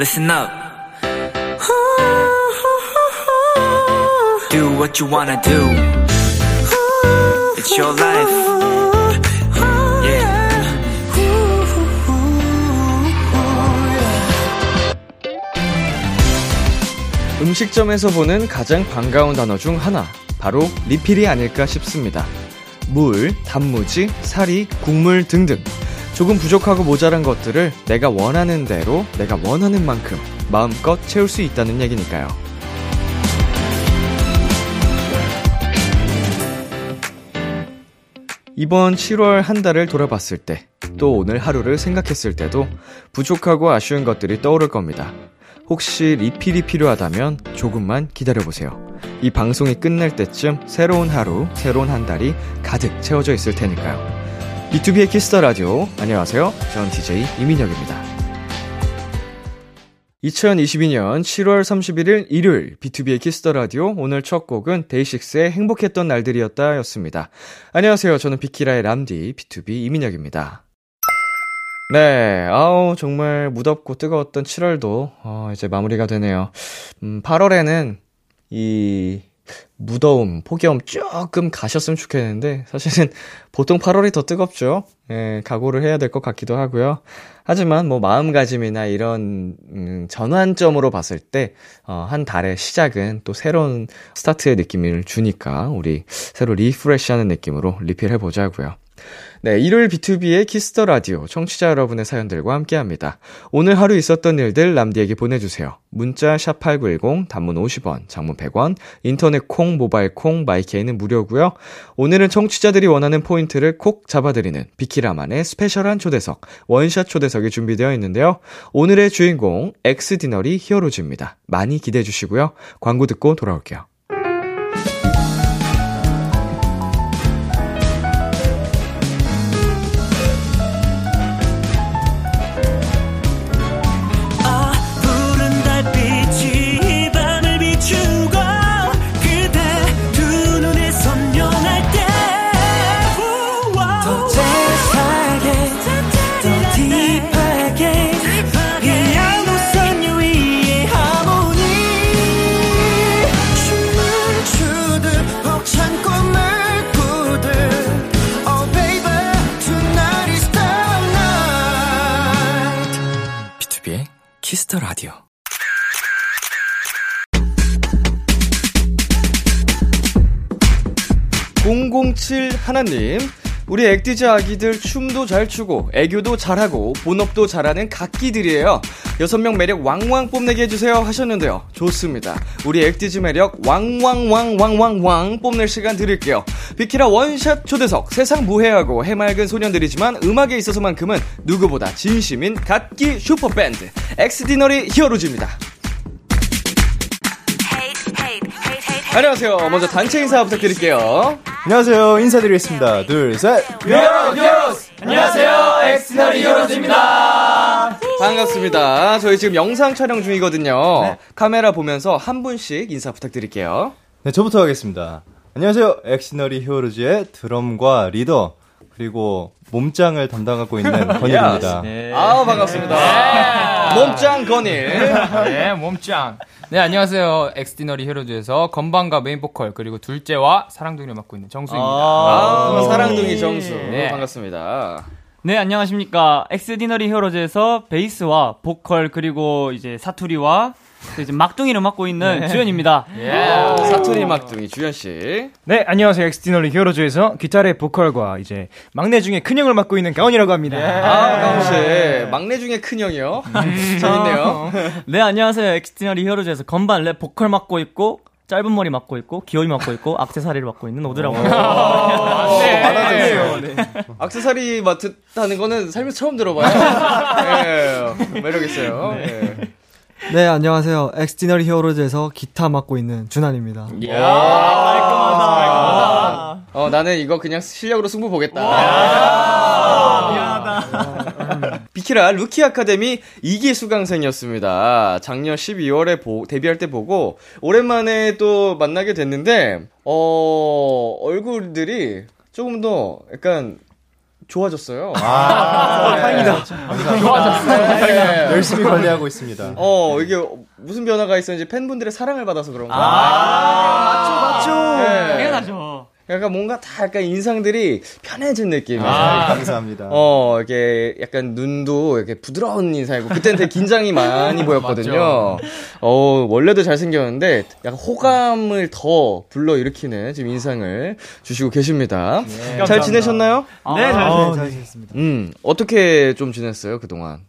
listen up. Do what you wanna do. It's your life. Yeah. 음식점에서 보는 가장 반가운 단어 중 하나, 바로 리필이 아닐까 싶습니다. 물, 단무지, 사리, 국물 등등. 조금 부족하고 모자란 것들을 내가 원하는 대로, 내가 원하는 만큼 마음껏 채울 수 있다는 얘기니까요. 이번 7월 한 달을 돌아봤을 때, 또 오늘 하루를 생각했을 때도 부족하고 아쉬운 것들이 떠오를 겁니다. 혹시 리필이 필요하다면 조금만 기다려보세요. 이 방송이 끝날 때쯤 새로운 하루, 새로운 한 달이 가득 채워져 있을 테니까요. 비투비의 키스 더 라디오. 안녕하세요. 전 DJ 이민혁입니다. 2022년 7월 31일 일요일 비투비의 키스 더 라디오 오늘 첫 곡은 데이식스의 행복했던 날들이었다 였습니다. 안녕하세요. 저는 비키라의 람디 B2B 이민혁입니다. 네, 아우, 정말 무덥고 뜨거웠던 7월도, 어, 이제 마무리가 되네요. 음, 8월에는 이 무더움, 폭염 조금 가셨으면 좋겠는데, 사실은 보통 8월이 더 뜨겁죠? 예, 각오를 해야 될 것 같기도 하고요. 하지만 뭐 마음가짐이나 이런, 음, 전환점으로 봤을 때, 어, 한 달의 시작은 또 새로운 스타트의 느낌을 주니까, 우리 새로 refresh 하는 느낌으로 리필해 보자고요. 네, 일요일 비투비의 키스 더 라디오 청취자 여러분의 사연들과 함께 합니다. 오늘 하루 있었던 일들 람디에게 보내주세요. 문자 샵8910 단문 50원, 장문 100원, 인터넷 콩, 모바일 콩, 마이케이는 무료고요. 오늘은 청취자들이 원하는 포인트를 콕 잡아드리는 비키라만의 special한 초대석, 원샷 초대석이 준비되어 있는데요. 오늘의 주인공 엑스디너리 히어로즈입니다. 많이 기대해 주시고요. 광고 듣고 돌아올게요. 키스 더 라디오. 0071님 우리 엑디즈 아기들 춤도 잘 추고 애교도 잘하고 본업도 잘하는 갓기들이에요. 여섯 명 매력 왕왕 뽐내게 해주세요 하셨는데요. 좋습니다. 우리 엑디즈 매력 왕왕왕왕왕왕 뽐낼 시간 드릴게요. 비키라 원샷 초대석 세상 무해하고 해맑은 소년들이지만 음악에 있어서만큼은 누구보다 진심인 갓기 슈퍼밴드 엑스디너리 히어로즈입니다. 안녕하세요. 먼저 단체 인사 부탁드릴게요 안녕하세요. 인사드리겠습니다. 둘, 셋. 안녕하세요 엑스디너리 히어로즈입니다 반갑습니다 저희 지금 영상 촬영 중이거든요 카메라 보면서 한 분씩 인사 부탁드릴게요 네, 저부터 하겠습니다. 안녕하세요. 엑스디너리 히어로즈의 드럼과 리더, 그리고 몸짱을 담당하고 있는 건일입니다. 아 반갑습니다 몸짱 건일 네, 몸짱. 네, 안녕하세요. 엑스디너리 히어로즈에서 건반과 메인 보컬, 그리고 둘째와 사랑둥이를 맡고 있는 정수입니다. 아, 사랑둥이 정수 네. 반갑습니다 네, 안녕하십니까. 엑스디너리 히어로즈에서 베이스와 보컬 그리고 이제 사투리와 또 이제 막둥이를 맡고 있는 주연입니다. 아, 사투리 막둥이 주연씨. 네, 안녕하세요. 엑스디너리 히어로즈에서 기타와 보컬과 이제 막내 중에 큰 형을 맡고 있는 가온이라고 합니다. 아 가온씨. 막내 중에 큰형이요? 재밌네요. 네, 안녕하세요. 엑스디너리 히어로즈에서 건반 랩 보컬 맡고 있고 짧은 머리 맡고 있고 귀요미 맡고 있고 악세사리를 맡고 있는 오드라고 합니다. 알아주세요. 악세사리 맡았다는 거는 살면서 처음 들어봐요. 예, 매력 있어요. 예. 네, 안녕하세요. 엑스디너리 히어로즈에서 기타 맡고 있는 준한입니다. 이야, 깔끔하다. 어, 나는 이거 그냥 실력으로 승부 보겠다. 미안하다. 비키라 루키 아카데미 2기 수강생이었습니다. 작년 12월에 보, 데뷔할 때 보고, 오랜만에 또 만나게 됐는데, 어, 얼굴들이 조금 더 약간 좋아졌어요. 아, 다행이다. 감사합니다. 네. 열심히 관리하고 있습니다. 어, 이게 무슨 변화가 있었는지 팬분들의 사랑을 받아서 그런가. 맞죠, 맞죠. 네. 당연하죠. 약간 뭔가 다 약간 인상들이 편해진 느낌이에요. 아, 감사합니다. 어, 이렇게 약간 눈도 이렇게 부드러운 인상이고, 그때는 되게 긴장이 많이 보였거든요. 어, 원래도 잘생겼는데, 약간 호감을 더 불러일으키는 지금 인상을 주시고 계십니다. 잘 지내셨나요? 네, 잘, 아, 잘 지냈습니다. 음, 어떻게 좀 지냈어요, 그동안?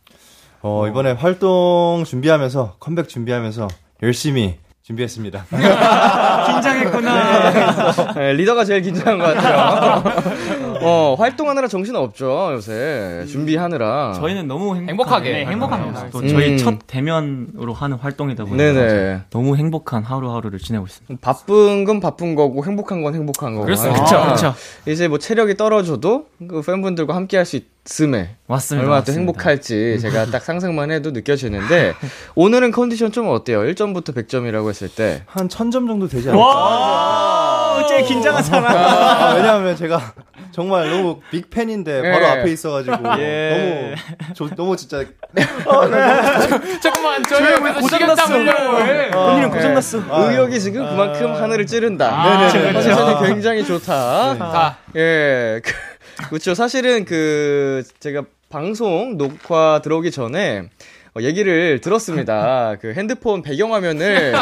어, 이번에 활동 준비하면서, 컴백 준비하면서 열심히 준비했습니다. 긴장했구나. 네, 리더가 제일 긴장한 것 같아요. 어, 활동하느라 정신 없죠, 요새. 준비하느라. 저희는 너무 행복하게, 행복하게. 네, 행복합니다. 또 저희 음. 첫 대면으로 하는 활동이다 보니까 네네. 너무 행복한 하루하루를 지내고 있습니다. 바쁜 건 바쁜 거고, 행복한 건 행복한 거고. 그렇습니다. 그쵸, 그쵸. 이제 뭐 체력이 떨어져도 그 팬분들과 함께 할 수 있음에 맞습니다. 얼마나 또. 행복할지 제가 딱 상상만 해도 느껴지는데 오늘은 컨디션 좀 어때요? 1점부터 100점이라고 했을 때. 한 1000점 정도 되지 않을까? 와, 제일 긴장한 사람. 아, 왜냐하면 제가 정말 너무 빅 팬인데 바로 예. 앞에 있어가지고 예. 너무 저, 너무 진짜 잠깐만, 저희 옆에서 식은땀 흘려요. 왜? 본인은 고장났어. 의욕이 지금 그만큼 하늘을 찌른다. 아, 네네네. 컨디션이 굉장히 좋다. 자, 예. 그- 그렇죠. 사실은 그 제가 방송 녹화 들어오기 전에 어, 얘기를 들었습니다. 그 핸드폰 배경화면을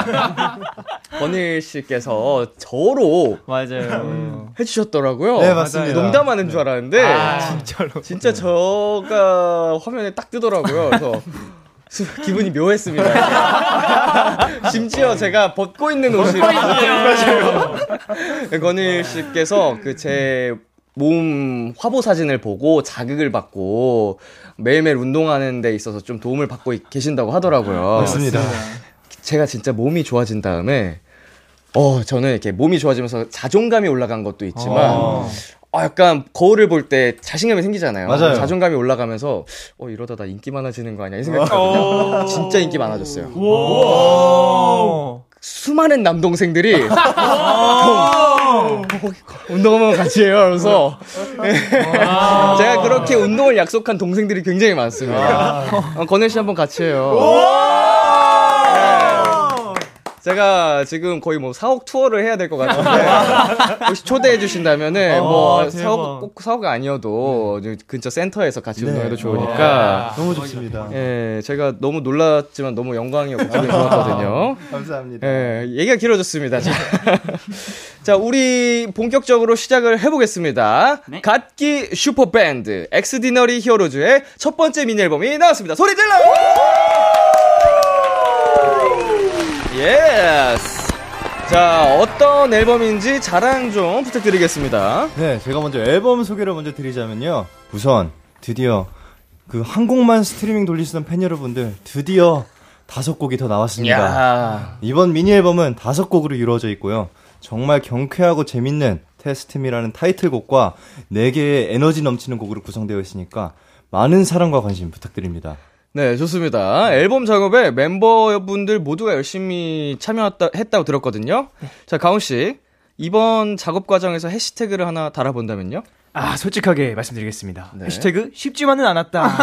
권일 씨께서 저로 맞아요. 해주셨더라고요. 네, 맞습니다. 농담하는 줄 알았는데 아, 진짜로. 진짜 저가 화면에 딱 뜨더라고요. 그래서 수- 기분이 묘했습니다. 심지어 제가 벗고 있는 옷이 권일 씨께서 그 제 몸 화보 사진을 보고 자극을 받고 매일매일 운동하는 데 있어서 좀 도움을 받고 있- 계신다고 하더라고요. 맞습니다. 제가 진짜 몸이 좋아진 다음에 어 저는 이렇게 몸이 좋아지면서 자존감이 올라간 것도 있지만 아, 약간 거울을 볼 때 자신감이 생기잖아요. 맞아요. 자존감이 올라가면서 어 이러다 나 인기 많아지는 거 아니야 이 생각했거든요. 진짜 인기 많아졌어요. 수많은 남동생들이 형, 형, 운동하면 같이 해요. 그래서 제가 그렇게 운동을 약속한 동생들이 굉장히 많습니다. 어, 건일 씨 한번 같이 해요. 제가 지금 거의 뭐 사옥 투어를 해야 될 것 같은데 혹시 초대해 주신다면은 뭐 대박. 사옥 꼭 사옥이 아니어도 저 근처 센터에서 같이 운동해도 좋으니까 너무 좋습니다. 예 제가 너무 놀랐지만 너무 영광이었고 기분이 좋았거든요. 감사합니다. 예 얘기가 길어졌습니다. 자, 자 우리 본격적으로 시작을 해보겠습니다. 네. 갓기 슈퍼밴드 엑스디너리 히어로즈의 첫 번째 미니 앨범이 나왔습니다. 소리 질러! Yes. 자, 어떤 앨범인지 자랑 좀 부탁드리겠습니다. 네, 제가 먼저 앨범 소개를 먼저 드리자면요. 우선 드디어 그 한 곡만 스트리밍 돌리시던 팬 여러분들 드디어 다섯 곡이 더 나왔습니다. 야 이번 미니 앨범은 다섯 곡으로 이루어져 있고요. 정말 경쾌하고 재밌는 Test Me라는 타이틀곡과 네 개의 에너지 넘치는 곡으로 구성되어 있으니까 많은 사랑과 관심 부탁드립니다. 네, 좋습니다. 앨범 작업에 멤버분들 모두가 열심히 참여했다고 들었거든요. 자, 가훈 씨. 이번 작업 과정에서 해시태그를 하나 달아본다면요? 아, 솔직하게 말씀드리겠습니다. 네. 해시태그 쉽지만은 않았다.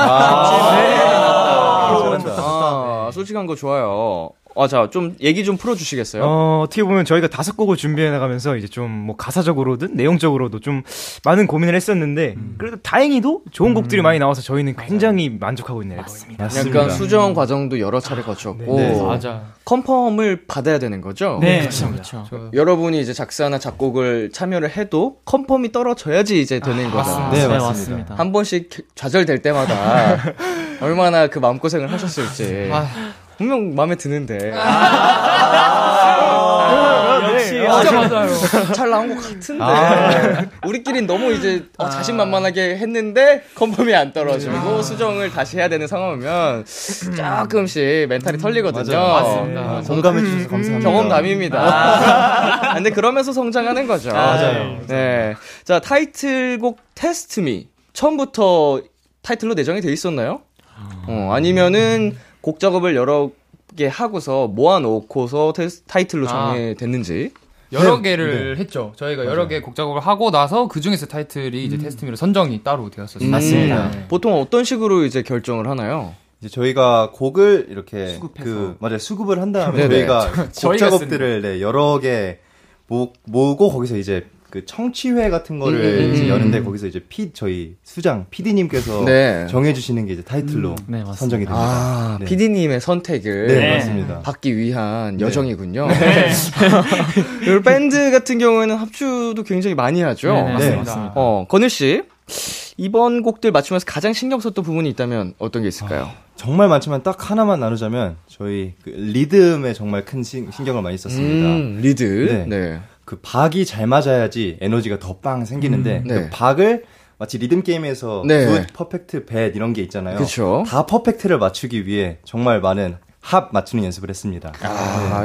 잘한다. 아, 솔직한 거 좋아요. 아, 자, 좀 얘기 좀 풀어주시겠어요? 어, 어떻게 보면 저희가 다섯 곡을 준비해 나가면서 이제 좀 뭐 가사적으로든 내용적으로도 좀 많은 고민을 했었는데 그래도 다행히도 좋은 곡들이 많이 나와서 저희는 굉장히 만족하고 있는 앨범입니다. 맞습니다. 약간 수정 과정도 여러 차례 거쳤고 네, 맞아. confirm을 받아야 되는 거죠. 네. 그렇죠, 그렇죠. 여러분이 이제 작사나 작곡을 참여를 해도 confirm이 떨어져야지 이제 되는 거잖아요. 네, 네, 맞습니다. 맞습니다. 한 번씩 좌절될 때마다 얼마나 그 마음고생을 하셨을지 분명 마음에 드는데 역시 진짜 맞아요. 잘 나온 것 같은데 우리끼린 너무 이제 어, 자신만만하게 했는데 confirm이 안 떨어지고 수정을 다시 해야 되는 상황이면 조금씩 멘탈이 털리거든요. 맞아요. 맞습니다. 공감해 주셔서 감사합니다. 경험담입니다. 아, 근데 그러면서 성장하는 거죠. 맞아요. 네. 자, 타이틀곡 Test Me. 처음부터 타이틀로 내정이 돼 있었나요? 어, 아니면은 곡 작업을 여러 개 하고서 모아놓고서 테스, 타이틀로 아. 정해됐는지. 여러 네, 개를 했죠. 저희가 여러 개 곡 작업을 하고 나서 그 중에서 타이틀이 이제 테스트미로 선정이 따로 되었었어요. 맞습니다. 네. 보통 어떤 식으로 이제 결정을 하나요? 이제 저희가 곡을 이렇게 그 맞아요 수급을 한 다음에 네네. 저희가 곡 저희가 작업들을 네, 여러 개 모, 모으고 거기서 이제 그 청취회 같은 거를 음, 음, 이제 음. 여는데 거기서 이제 피 저희 수장 PD님께서 네. 정해주시는 게 이제 타이틀로 네, 맞습니다. 선정이 됩니다. 아, 네. PD님의 선택을 네, 맞습니다. 받기 위한 여정이군요. 그리고 밴드 같은 경우에는 합주도 굉장히 많이 하죠. 네, 네, 네. 맞습니다. 맞습니다. 어, 건일 씨. 이번 곡들 맞추면서 가장 신경 썼던 부분이 있다면 어떤 게 있을까요? 정말 많지만 딱 하나만 나누자면 저희 그 리듬에 정말 큰 신, 신경을 많이 썼습니다. 음, 리듬. 네. 네. 그 박이 잘 맞아야지 에너지가 더 빵 생기는데 음, 네. 그 박을 마치 리듬 게임에서 네. good, perfect, bad 이런 게 있잖아요. 그쵸. 다 perfect를 맞추기 위해 정말 많은 합 맞추는 연습을 했습니다. 아,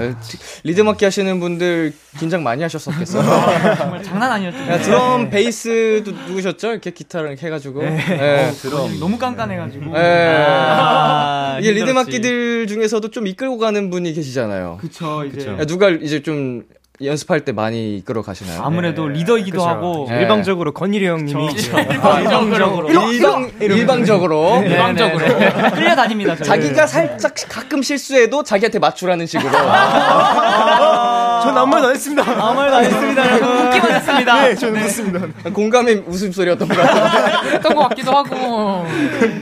리듬 악기 하시는 분들 긴장 많이 하셨었겠어요. 정말 장난 아니었죠. 야, 드럼, 베이스도 누구셨죠? 이렇게 기타를 이렇게 해가지고. 네. 드럼 너무 깐깐해가지고. 네. 아, 이게 힘들었지. 악기들 중에서도 좀 이끌고 가는 분이 계시잖아요. 그쵸, 이제. 그쵸. 야, 누가 이제 좀 연습할 때 많이 이끌어 가시나요? 아무래도 리더이기도 그쵸. 하고. 네. 일방적으로 건일이 형님이 일방적으로. 일방, 일방적으로. 네, 일방적으로. 끌려다닙니다, 저희. 자기가 살짝 가끔 실수해도 자기한테 맞추라는 식으로. 전 아무 말도 안 했습니다. 아무 말도 안 했습니다, 여러분. 웃기만 했습니다. 네, 저는 그렇습니다. 공감의 웃음소리였던 것 같아요. 그랬던 것 같기도 하고.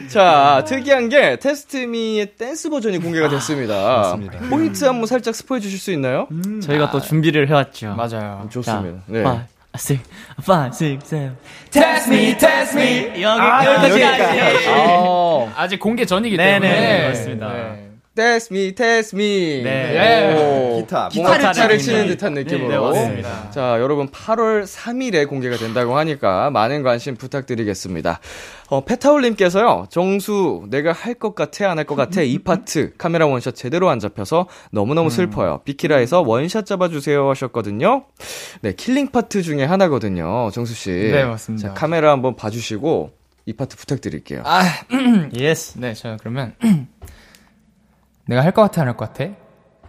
자, 특이한 게 테스트미의 댄스 버전이 공개가 됐습니다. 맞습니다. 포인트 한번 살짝 스포해 주실 수 있나요? 저희가 또 준비를 해왔죠. 맞아요. 좋습니다. 네. Five, six, five, six, seven. Test me, test me. 아, 여기까지. 아, 아직 공개 전이기 네네, 때문에. 맞습니다. 네. Test me, test me. 네. 오, 기타. 기타를 기타를 치는 듯한 느낌으로. 네, 맞습니다. 자, 여러분 8월 3일에 공개가 된다고 하니까 많은 관심 부탁드리겠습니다. 어, 페타올님께서요, 정수, 내가 할 것 같아, 안 할 것 같아, 이 파트, 카메라 one shot 제대로 안 잡혀서 너무너무 슬퍼요. 비키라에서 one shot 잡아주세요 하셨거든요. 네, killing part 중에 하나거든요, 정수씨. 네, 맞습니다. 자, 카메라 한번 봐주시고, 이 파트 부탁드릴게요. 아, yes. 네, 자, 그러면. 내가 할 것 같아, 안 할 것 같아?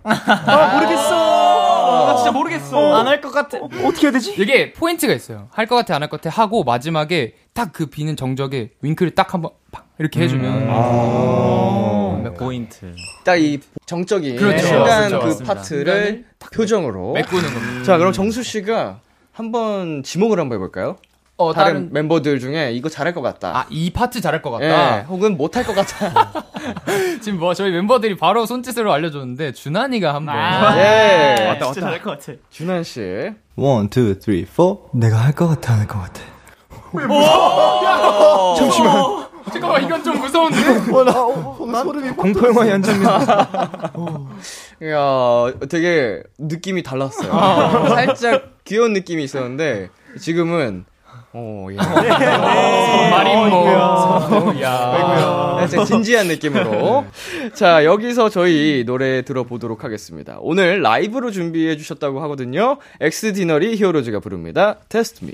아, 모르겠어. 나 진짜 모르겠어. 안 할 것 같아. 어떻게 해야 되지? 이게 포인트가 있어요. 할 것 같아, 안 할 것 같아 하고 마지막에 딱 그 비는 정적에 윙크를 딱 한번 팍 이렇게 해주면. 아. 포인트. 딱 이 정적인 그렇죠. 순간 그렇죠. 그 맞습니다. 파트를 표정으로. 메꾸는 겁니다. 자, 그럼 정수 씨가 한번 지목을 한번 해볼까요? 어, 다른 다른. 멤버들 중에 이거 잘할 것 같다. 아, 이 파트 잘할 것 예, 같다. 혹은 못할 것 같다. 지금 뭐 저희 멤버들이 바로 손짓으로 알려줬는데 준한이가 한번. 예. 왔다, 진짜 잘할 것 같아. 준한 씨. one, two, three, four. 내가 할 것 같아, 안할것 같아. 잠깐만, 이건 좀 무서운데? 공포영화 한 장면. 이야, 되게 느낌이 달랐어요. 살짝 귀여운 느낌이 있었는데 지금은 어, 야. 마린모. 야. 살짝 진지한 느낌으로. 자, 여기서 저희 노래 들어보도록 하겠습니다. 오늘 라이브로 준비해 주셨다고 하거든요. 엑스디너리 히어로즈가 부릅니다. Me. Test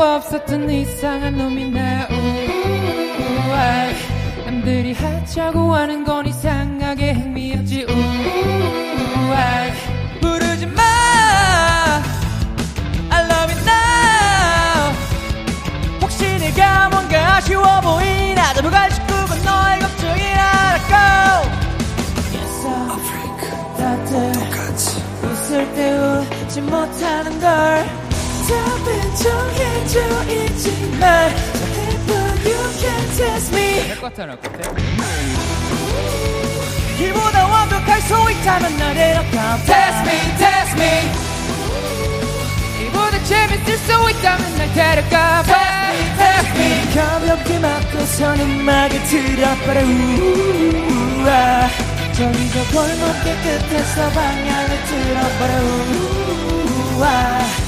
없었던 이상한 놈이 나 우아 남들이 하자고 하는 건 이상하게 흥미없지. 우아 부르지 마. I love you now. 혹시 내가 뭔가 아쉬워 보이나? 넘어갈 싶고 너의 걱정이라고 다들 웃을 때 웃지 못하는 걸 정해져 있지만 you can test me. 같아? 이보다 완벽할 수 있다면 나 데려가 Test me, test me. 이보다 재밌을 수 있다면 날 데려가 Test me, test me. 가볍게 맞고선 음악을 우아 저기서 골목길 끝에서 방향을 우아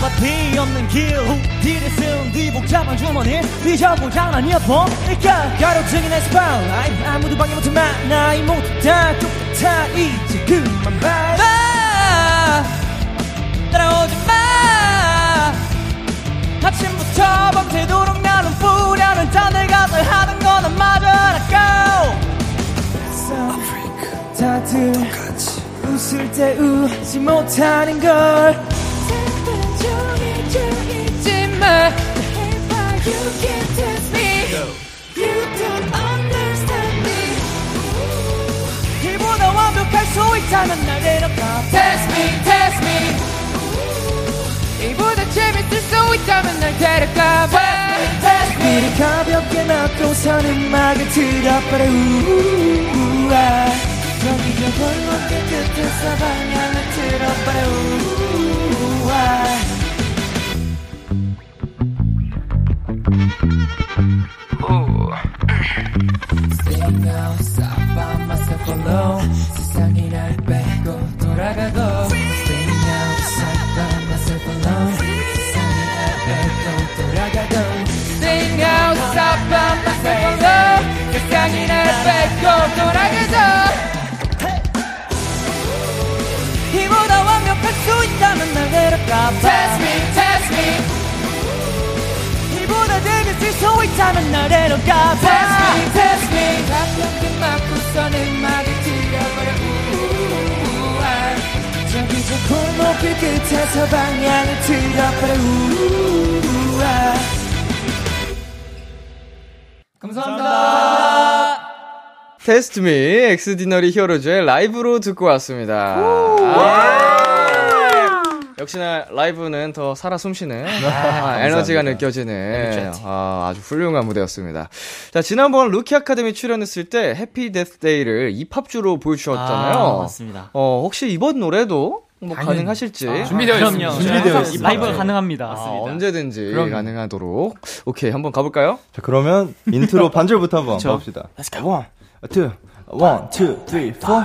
파티 없는 길. 후디를 쓴네 복잡한 주머니. 뒤져보 장난 이어폰일까 가로등이 내 스파일라이트 아무도 방해 못한 나이 모두 다 똑같아 이제 그만 봐라 따라오지 마. 아침부터 밤새도록 나는 뿌려는 다들 가서 하던 거나 마저라 go 다들 웃을 때 웃지 못하는 걸 수 있다면 날 데려가 Test me, test me. 이보다 재밌을 수 있다면 날 데려가 Test me, 우리 가볍게 놔둬선 음악을 틀어버려. 우우우아 저기 저 골목길 끝에서 방향을 틀어버려. 우우우아 재밌을 수 있다면 날 데려가. Test me, test me. 가볍게 맞고선 음악을 틀어버려 우우우아 저기 저 골목길 끝에서 방향을 틀어버려 우우우아 감사합니다. 테스트미 엑스디너리 히어로즈의 라이브로 듣고 왔습니다. 아, 역시나 라이브는 더 살아 숨쉬는 아, 에너지가 느껴지는 아, 아주 훌륭한 무대였습니다. 자 지난번 루키 아카데미 출연했을 때 Happy Death Day를 입합주로 보여주셨잖아요. 아, 맞습니다. 어 혹시 이번 노래도 뭐 가능하실지 준비되어 있습니다. 그럼요. 준비되어 네. 있습니다. 라이브가 가능합니다. 아, 언제든지 가능하도록 오케이 한번 가볼까요? 자, 그러면 인트로 반절부터 한번 가봅시다. one, two, one, two, three, four.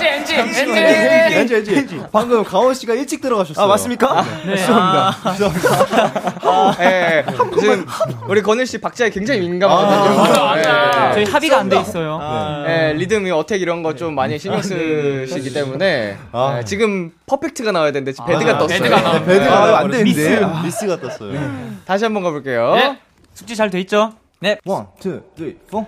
엔지, 엔지, 엔지, 엔지. 엔지, 엔지, 엔지. 방금 가온 씨가 일찍 들어가셨어요. 아, 맞습니까? 지금 우리 건일 씨 박자에 굉장히 민감하거든요. 맞아, 맞아. 예. 저희 합의가 안돼 있어요. 예, 리듬이 attack 이런 거좀 많이 신경 쓰시기 때문에 지금 perfect가 나와야 되는데 지금 bad가 떴어요. bad가 나와. 네, bad가 아, 안 되는데. miss. miss가 떴어요. 다시 한번 가볼게요. 네. 숙지 잘 돼 있죠? 네. one, two, three, four.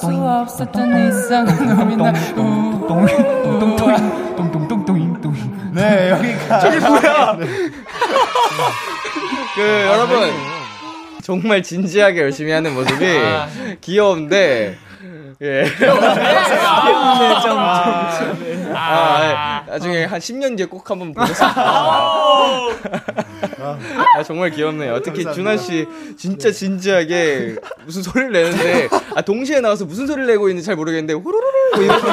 수 없었던 이상한 놈이 나 네, 여기가. 그 여러분. 정말 진지하게 열심히 하는 모습이 귀여운데 예. 아, 예. 나중에 한 10년 뒤에 꼭 한번 보겠습니다. 아, 정말 귀엽네요. 특히 준하 씨 진짜 진지하게 무슨 소리를 내는데 아, 동시에 나와서 무슨 소리를 내고 있는지 잘 모르겠는데 후루루루 뭐 이런 소리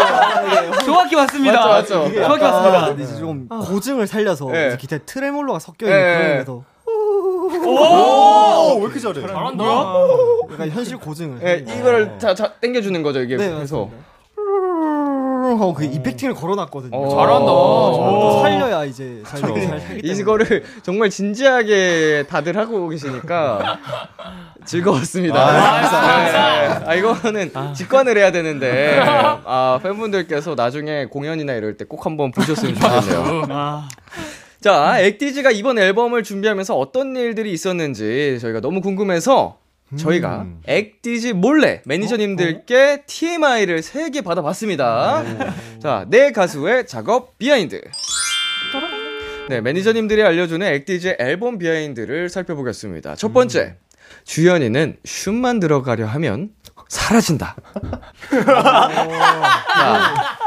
정확히 맞습니다. 맞죠, 맞죠. 정확히 맞습니다. 아, 이제 좀 고증을 살려서 네. 기타에 트레몰로가 섞여 있는 네. 그런 의미에서 오, 왜 이렇게 잘해? 잘한다. 약간 현실 고증을 예, 이걸 다, 다 당겨주는 거죠 이게 네, 그래서 하고 그 이펙팅을 걸어놨거든요. 어. 잘한다. 또 살려야 이제 때문에. 이거를 정말 진지하게 다들 하고 계시니까 즐거웠습니다. 아, 아, 이거는 직관을 해야 되는데 아, 팬분들께서 나중에 공연이나 이럴 때 꼭 한번 보셨으면 좋겠네요. 아, 자, 엑디즈가 이번 앨범을 준비하면서 어떤 일들이 있었는지 저희가 너무 궁금해서 저희가 엑디즈 몰래 매니저님들께 TMI를 3개 받아봤습니다. 자, 네 가수의 작업 behind. 네, 매니저님들이 알려주는 엑디즈의 앨범 behind를 살펴보겠습니다. 첫 번째, 주연이는 춤만 들어가려 하면 사라진다. 자,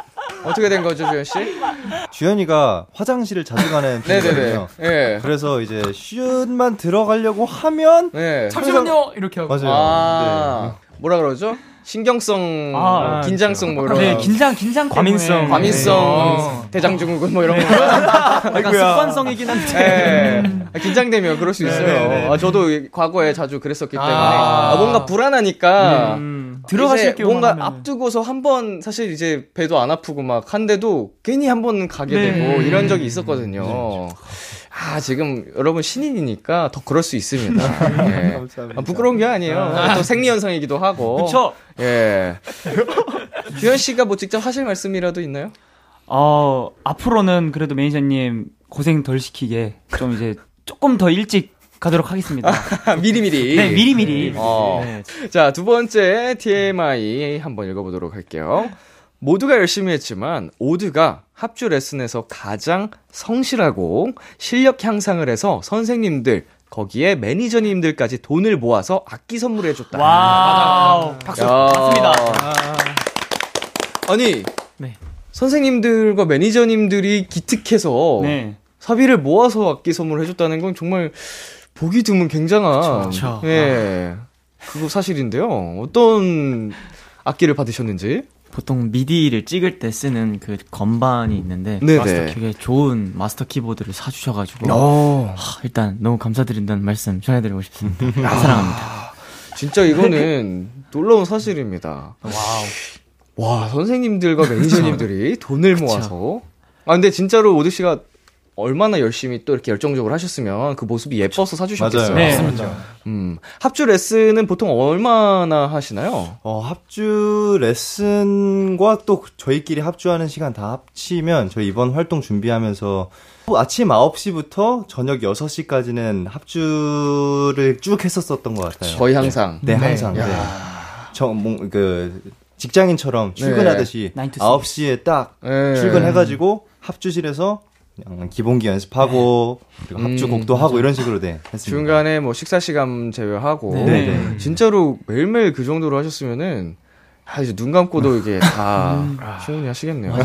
어떻게 된 거죠, 주현 씨? 주현이가 화장실을 자주 가는 네네네. 편이거든요. 예. 그래서 이제 슛만 들어가려고 하면 네. 잠시만요 이렇게 하고. 맞아요. 아, 뭐라 그러죠? 신경성, 아, 긴장성 뭐 이런. 네, 거. 긴장 긴장 과민성. 때문에. 과민성, 어. 대장증후군 뭐 이런 거. 약간 습관성이긴 한데. 네. 아, 긴장되면 그럴 수 있어요. 아, 저도 이- 과거에 자주 그랬었기 때문에 아. 아, 뭔가 불안하니까 음, 들어가실 이제 경우만 뭔가 하면은. 앞두고서 한 번 사실 이제 배도 안 아프고 막 한데도 괜히 한 번 가게 네. 되고 이런 적이 있었거든요. 아 지금 여러분 신인이니까 더 그럴 수 있습니다. 예. 아, 부끄러운 게 아니에요. 또 생리 현상이기도 하고. 그쵸? 예. 주현 씨가 뭐 직접 하실 말씀이라도 있나요? 어, 앞으로는 그래도 매니저님 고생 덜 시키게 좀 이제 조금 더 일찍 가도록 하겠습니다. 미리미리. 네, 미리미리. 어. 자, 두 번째 TMI 한번 읽어보도록 할게요. 모두가 열심히 했지만 오드가 합주 레슨에서 가장 성실하고 실력 향상을 해서 선생님들 거기에 매니저님들까지 돈을 모아서 악기 선물해 줬다. wow. 박수. 야. 맞습니다. 아니, 네. 선생님들과 매니저님들이 기특해서 네. 사비를 모아서 악기 선물해 줬다는 건 정말 보기 드문 굉장한 그쵸. 예 그거 사실인데요. 어떤 악기를 받으셨는지? 보통 미디를 찍을 때 쓰는 그 건반이 있는데 네네. 마스터 되게 좋은 마스터 키보드를 사주셔가지고 어, 하, 일단 너무 감사드린다는 말씀 전해드리고 싶습니다. 사랑합니다. 진짜 이거는 놀라운 사실입니다. 와, 선생님들과 매니저님들이 돈을 모아서. 아, 근데 진짜로 오드 씨가 얼마나 열심히 또 이렇게 열정적으로 하셨으면 그 모습이 예뻐서 사주셨겠어요. 맞아요. 네. 음, 합주 레슨은 보통 얼마나 하시나요? 어, 합주 레슨과 또 저희끼리 합주하는 시간 다 합치면 저희 이번 활동 준비하면서 아침 9시부터 저녁 6시까지는 합주를 쭉 했었었던 것 같아요. 거의 항상. 네, 항상. 네. 저, 뭐, 그, 직장인처럼 출근하듯이 Nine to 9시에 딱 네. 출근해가지고 합주실에서 그냥 기본기 연습하고 그리고 합주곡도 음, 하고 이런 식으로 네, 했습니다. 중간에 뭐 식사 시간 제외하고 네, 네. 진짜로 매일매일 그 정도로 하셨으면은 아, 이제 눈 감고도 이게 다 충분히 하시겠네요.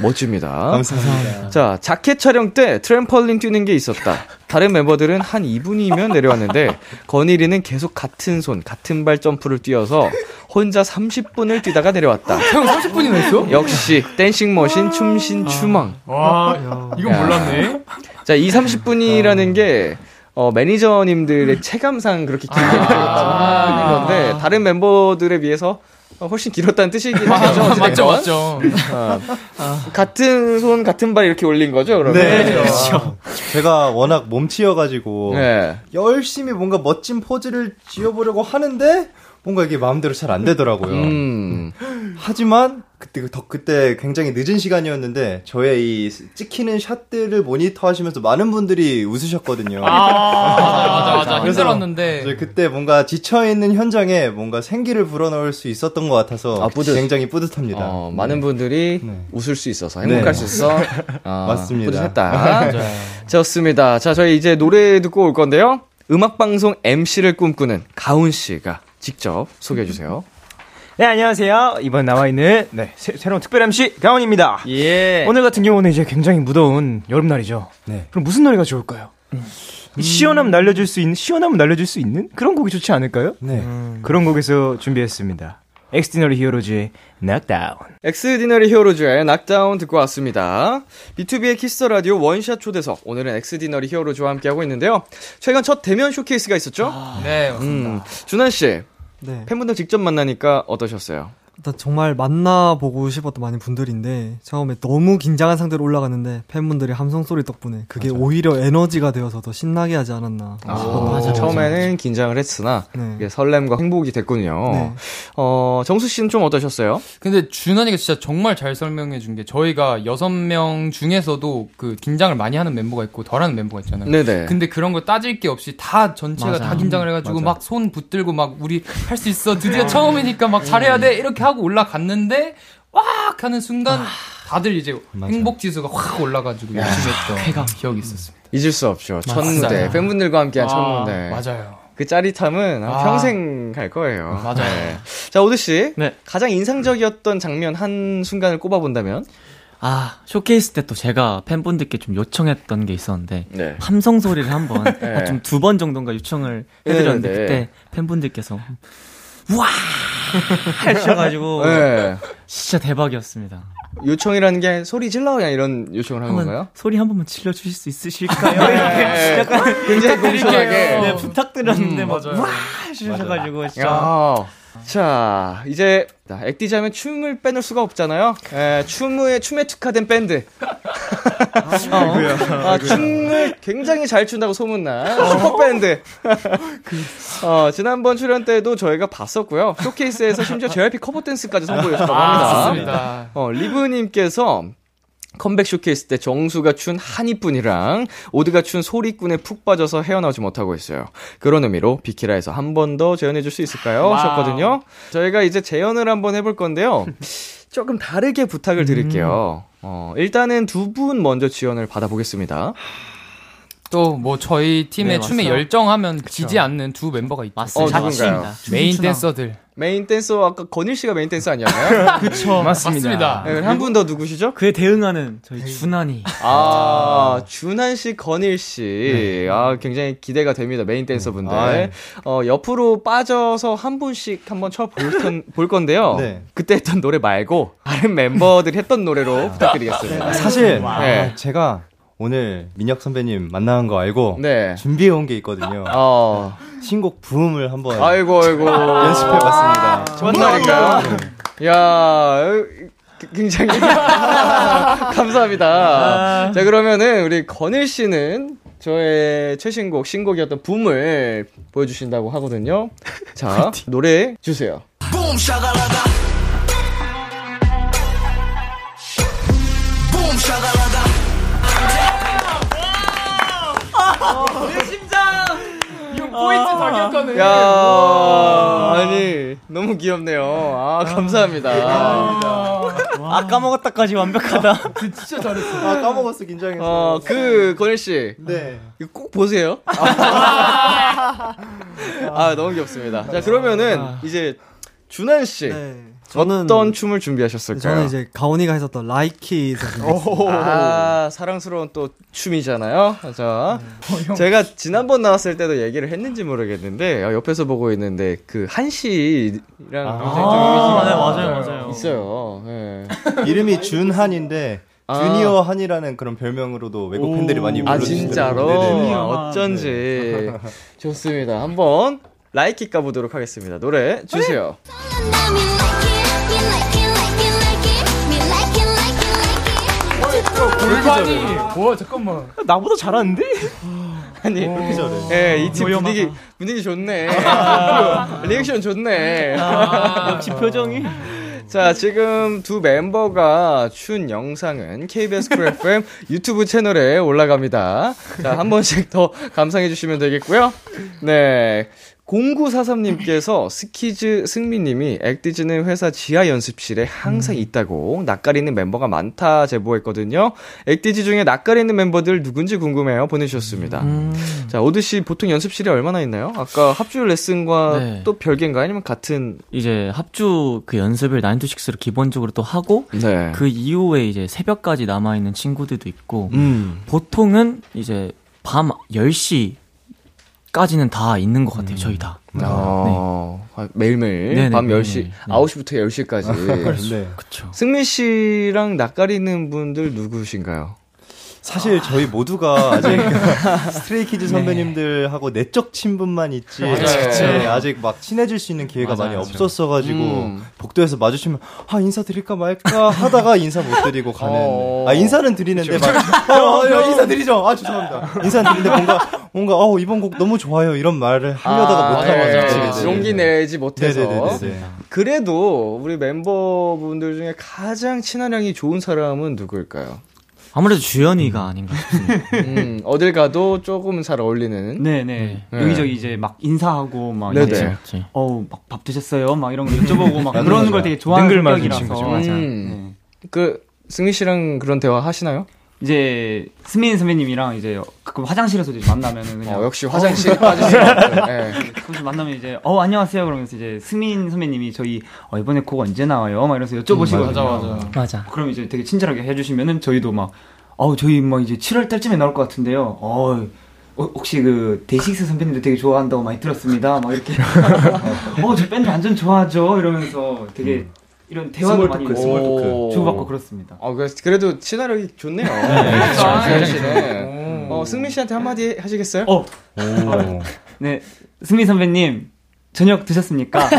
멋집니다. 감사합니다. 자, 자켓 촬영 때 트램펄린 뛰는 게 있었다. 다른 멤버들은 한 2분이면 내려왔는데 건일이는 계속 같은 손, 같은 발 점프를 뛰어서 혼자 30분을 뛰다가 내려왔다. 형 30분이나 했어? 역시 댄싱 머신 춤신 추망. 와, 이건 몰랐네. 자, 이 30분이라는 게 어, 매니저님들의 체감상 그렇게 길게 아. 건데 다른 멤버들에 비해서 훨씬 길었다는 뜻이긴 아, 하죠. 맞죠, 맞죠. 어, 같은 손 같은 발 이렇게 올린 거죠, 그러면. 네, 그렇죠. 제가 워낙 몸치여가지고 네. 열심히 뭔가 멋진 포즈를 지어보려고 하는데 뭔가 이게 마음대로 잘 안 되더라고요. 음. 하지만 그때 더 그때 굉장히 늦은 시간이었는데 저의 이 찍히는 샷들을 모니터하시면서 많은 분들이 웃으셨거든요. 맞아, 맞아, 맞아. 그래서 힘들었는데. 그때 뭔가 지쳐 있는 현장에 뭔가 생기를 불어넣을 수 있었던 것 같아서 아, 뿌듯. 굉장히 뿌듯합니다. 어, 많은 분들이 네. 웃을 수 있어서 행복할 네. 수 있어. 어, 맞습니다. 뿌듯했다. 좋습니다. 자, 저희 이제 노래 듣고 올 건데요. 음악방송 MC를 꿈꾸는 가훈 씨가 직접 소개해 주세요. 네, 안녕하세요. 이번 나와 있는 네, 새, 새로운 특별 MC 가온입니다. 예. 오늘 같은 경우는 이제 굉장히 무더운 여름날이죠. 네. 그럼 무슨 노래가 좋을까요? 이 시원함 날려줄 수 있는 시원함을 날려줄 수 있는 그런 곡이 좋지 않을까요? 네. 그런 곡에서 준비했습니다. 엑스디너리 히어로즈의 Knock Down. 엑스디너리 히어로즈의 Knock Down 듣고 왔습니다. B2B의 키스터 라디오 원샷 초대석. 오늘은 엑스디너리 히어로즈와 함께하고 있는데요. 최근 첫 대면 쇼케이스가 있었죠? 네, 맞습니다. 음, 준한 씨, 네. 팬분들 직접 만나니까 어떠셨어요? 일단 정말 만나보고 싶었던 많은 분들인데 처음에 너무 긴장한 상태로 올라갔는데 팬분들의 함성 소리 덕분에 그게 오히려 에너지가 되어서 더 신나게 하지 않았나 아. 처음에는 긴장을 했으나 네. 이게 설렘과 행복이 됐군요. 네. 어, 정수 씨는 좀 어떠셨어요? 근데 준환이가 진짜 정말 잘 설명해 준 게 저희가 여섯 명 중에서도 그 긴장을 많이 하는 멤버가 있고 덜하는 멤버가 있잖아요. 네네. 근데 그런 거 따질 게 없이 다 전체가 맞아. 다 긴장을 해가지고. 막 손 붙들고 막 우리 할 수 있어 드디어 처음이니까 막 잘해야 돼 이렇게 하고 올라갔는데 왁 하는 순간 다들 이제 행복 지수가 확 올라가지고 열심히 했던 기억이 있었습니다. 잊을 수 없죠. 첫. 무대. 팬분들과 함께한 첫 아, 무대. 맞아요. 그 짜릿함은 아. 평생 갈 거예요. 맞아요. 네. 자, 오드 씨. 네. 가장 인상적이었던 장면 한 순간을 꼽아 본다면? 아, 쇼케이스 때 또 제가 팬분들께 좀 요청했던 게 있었는데, 네. 함성 소리를 한번, 네. 좀두 번 정도인가 요청을 해드렸는데, 네, 네. 그때 팬분들께서, 와! 하셔가지고, 네. 진짜 대박이었습니다. 요청이라는 게 소리 질러 그냥 이런 요청을 한 한번 건가요? 소리 한 번만 질러 주실 수 있으실까요? 네. 약간 굉장히 공손하게. 네, 부탁드렸는데 음, 막, 맞아요. 와! 하셔가지고, 진짜. 야. 자, 이제 엑디즈 하면 춤을 빼놓을 수가 없잖아요. 에, 춤에 춤에 특화된 밴드. 어, 아, 춤을 굉장히 잘 춘다고 소문난 슈퍼 밴드. 어, 지난번 출연 때도 저희가 봤었고요. 쇼케이스에서 심지어 JYP 커버 댄스까지 선보였다고 합니다. 아. 어, 리브님께서 컴백 쇼케이스 때 정수가 춘 하니뿐이랑 오드가 춘 소리꾼에 푹 빠져서 헤어나오지 못하고 있어요. 그런 의미로 비키라에서 한 번 더 재연해줄 수 있을까요? 하셨거든요. 저희가 이제 재연을 한번 해볼 건데요. 조금 다르게 부탁을 드릴게요. 어, 일단은 두 분 먼저 지원을 받아보겠습니다. 또 뭐 저희 팀의 네, 춤에 맞아요. 열정하면 지지 않는 두 멤버가 있죠. 맞습니다. 어? 메인 댄서들. 메인 댄서 아까 건일 씨가 메인 댄서 아니었나요? 그쵸. 맞습니다. 네, 한분 더 누구시죠? 그에 대응하는 저희 준환이. 아, 준한 씨, 건일 씨. 아, 굉장히 기대가 됩니다. 메인 댄서 분들. 아, 네. 어, 옆으로 빠져서 한 분씩 한번 쳐볼 건데요. 네. 그때 했던 노래 말고 다른 멤버들이 했던 노래로 부탁드리겠습니다. 사실 네. 제가 오늘 민혁 선배님 만나는 거 알고 네. 준비해 온 게 있거든요. 어, 신곡 부음을 한번 아이고, 아이고. 연습해 봤습니다. 정말인가요? 야, 그- 굉장히 감사합니다. 자 그러면은 우리 건일 씨는 저의 최신곡 신곡이었던 붐을 보여주신다고 하거든요. 자 노래 주세요. 포인트 다기였거든. 야 아니 너무 귀엽네요. 아 감사합니다. 아, 까먹었다까지 완벽하다. 진짜 잘했어. 아 까먹었어 긴장해서. 어그 건일 씨 네. 이거 꼭 보세요. 아 너무 귀엽습니다. 자 그러면은 이제 준한 씨 네. 저는 어떤 춤을 준비하셨을까요? 저는 이제 가온이가 했었던 준비했어요. 아, 사랑스러운 또 춤이잖아요. 자, 제가 지난번 나왔을 때도 얘기를 했는지 모르겠는데, 어, 옆에서 보고 있는데, 그, 좀 아, 이미지가 네, 맞아요, 맞아요. 있어요. 예. 이름이 준한인데 아. 주니어 한이라는 그런 별명으로도 외국 팬들이 많이 아, 불러주시더라고요. 진짜로? 네네. 아, 어쩐지. 좋습니다. 한번, 라이키 까보도록 하겠습니다. 노래 주세요. 골반이. 와 잠깐만. 나보다 잘하는데? 아니, 잘해. 예, 이 팀 분위기, 분위기 좋네. 리액션 좋네. 역시 표정이. 자, 지금 두 멤버가 춘 영상은 KBS 쿨 FM 유튜브 채널에 올라갑니다. 자, 한 번씩 더 감상해 주시면 되겠고요. 네. 0943님께서 스키즈 승민님이 엑디즈는 회사 지하 연습실에 항상 있다고 낯가리는 멤버가 많다 제보했거든요. 액디즈 중에 낯가리는 멤버들 누군지 궁금해요. 보내주셨습니다. 자, 오드 씨 보통 연습실에 얼마나 있나요? 아까 합주 레슨과 네. 또 별개인가 아니면 같은 이제 합주 그 연습을 9to6로 기본적으로 또 하고, 네. 그 이후에 이제 새벽까지 남아 있는 친구들도 있고, 음. 보통은 이제 밤 10시 까지는 다 있는 것 같아요, 저희 다. 어, 아, 매일매일 네네, 밤 매일매일. 10시, 네. 9시부터 10시까지. 네. 그쵸. 승민 씨랑 낯가리는 분들 누구신가요? 사실 저희 모두가 아직 스트레이 키즈 선배님들하고 내적 친분만 있지. 맞아요. 네, 아직 막 친해질 수 있는 기회가 맞아요. 많이 없었어가지고 음. 복도에서 마주치면 아 인사 드릴까 말까? 하다가 인사 못 드리고 가는. 어. 아 인사는 드리는데 막 어, 어, 야, 인사 드리죠. 아 죄송합니다. 인사는 드리는데 뭔가 뭔가 어 이번 곡 너무 좋아요. 이런 말을 하려다가 못 하고 네, 네, 네, 용기 내지 못해서. 네네네네 그래도 우리 멤버분들 중에 가장 친화력이 좋은 사람은 누구일까요? 아무래도 주연이가 아닌가 싶습니다. 음, 어딜 가도 조금 잘 어울리는. 네네. 네. 여기저기 이제 막 인사하고 막 네네. 이제 맞지. 어우 막 밥 드셨어요? 막 이런 거 여쭤보고 막 맞아. 걸 되게 좋아하는 성격이라서. 맞아. 음. 네. 그, 승민 씨랑 그런 대화 하시나요? 이제 스민 선배님이랑 이제 그 가끔 화장실에서도 이제 만나면은 그냥 어, 역시 빠질 수 없는. 예. 가끔씩 만나면 이제 어 안녕하세요 그러면서 이제 승민 선배님이 저희 어, 이번에 곡 언제 나와요? 막 이러면서 여쭤보시거든요. 맞아, 맞아. 맞아. 그럼 이제 되게 친절하게 해주시면은 저희도 막어 저희 막 이제 7월 달쯤에 나올 것 같은데요. 어 어, 혹시 그 데이식스 선배님도 되게 좋아한다고 많이 들었습니다. 막 이렇게 어저 밴드 완전 좋아하죠 이러면서 되게 이런 대화도 small 많이 talk, small talk. 오. 주고받고 그렇습니다. 어, 그래도 친화력이 좋네요. 그러니까. 주연 씨는. 어, 승민 씨한테 한마디 하시겠어요? 어 오. 네, 승민 선배님 저녁 드셨습니까?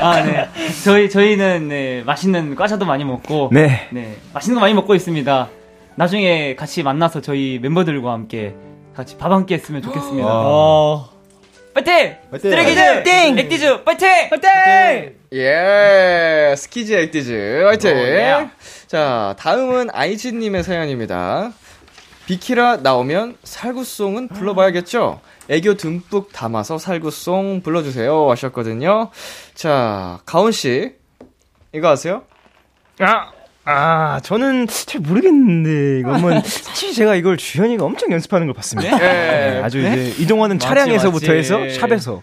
아, 네. 저희 저희는 네, 맛있는 과자도 많이 먹고 네. 네, 맛있는 거 많이 먹고 있습니다. 나중에 같이 만나서 저희 멤버들과 함께 같이 밥 함께 했으면 좋겠습니다. 와. 파이팅! 파이팅! 스키즈! 띵! 엑디즈! 파이팅! 파이팅! 예, 스키즈 엑디즈, 화이팅! 오, 예. 자, 다음은 아이즈님의 사연입니다. 비키라 나오면 살구송은 불러봐야겠죠? 애교 듬뿍 담아서 살구송 불러주세요. 하셨거든요. 자, 가온씨, 이거 아세요? 아, 아, 저는 잘 모르겠는데, 이거는 사실 제가 이걸 주현이가 엄청 연습하는 걸 봤습니다. 네, 아주 이제 이동하는 차량에서부터 맞지. 해서 샵에서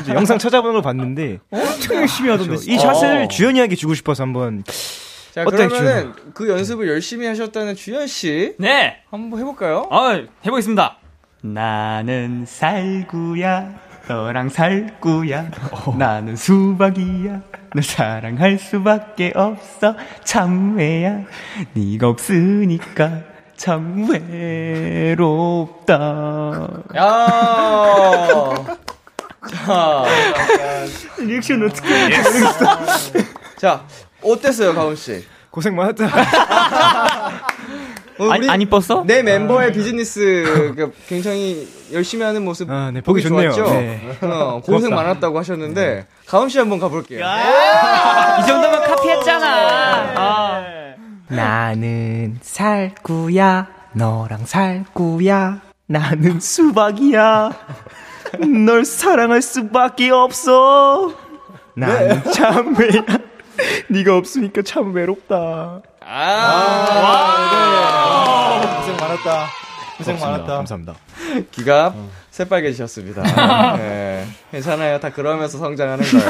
이제 영상 찾아보는 걸 봤는데 엄청 열심히 하던데 이 샷을 어. 주현이에게 주고 싶어서 한번 자, 그러면은 그 연습을 열심히 하셨다는 주현 씨, 네! 한번 해 볼까요? 어, 해보겠습니다. 나는 살구야, 너랑 살구야. 나는 수박이야, 널 사랑할 수밖에 없어. 참외야, 네가 없으니까 참 외롭다. 야 자, 리액션 어떻게 자, 어땠어요, 가온씨? 고생 많았다. 어, 안, 안 이뻤어? 내 멤버의 비즈니스 그 굉장히 열심히 하는 모습 아, 네, 보기 좋네요. 좋았죠? 네. 어, 고생 고맙다. 많았다고 하셨는데 가온 씨 한번 가볼게요. 이 정도면 카피했잖아. 아. 나는 살구야, 너랑 살구야. 나는 수박이야. 널 사랑할 수밖에 없어. 나는 참 외야. 네가 없으니까 참 외롭다. 아, 고생 많았다. 고생 많았다. 감사합니다. 네. 귀가 새빨개지셨습니다. 네, 괜찮아요. 다 그러면서 성장하는 거예요.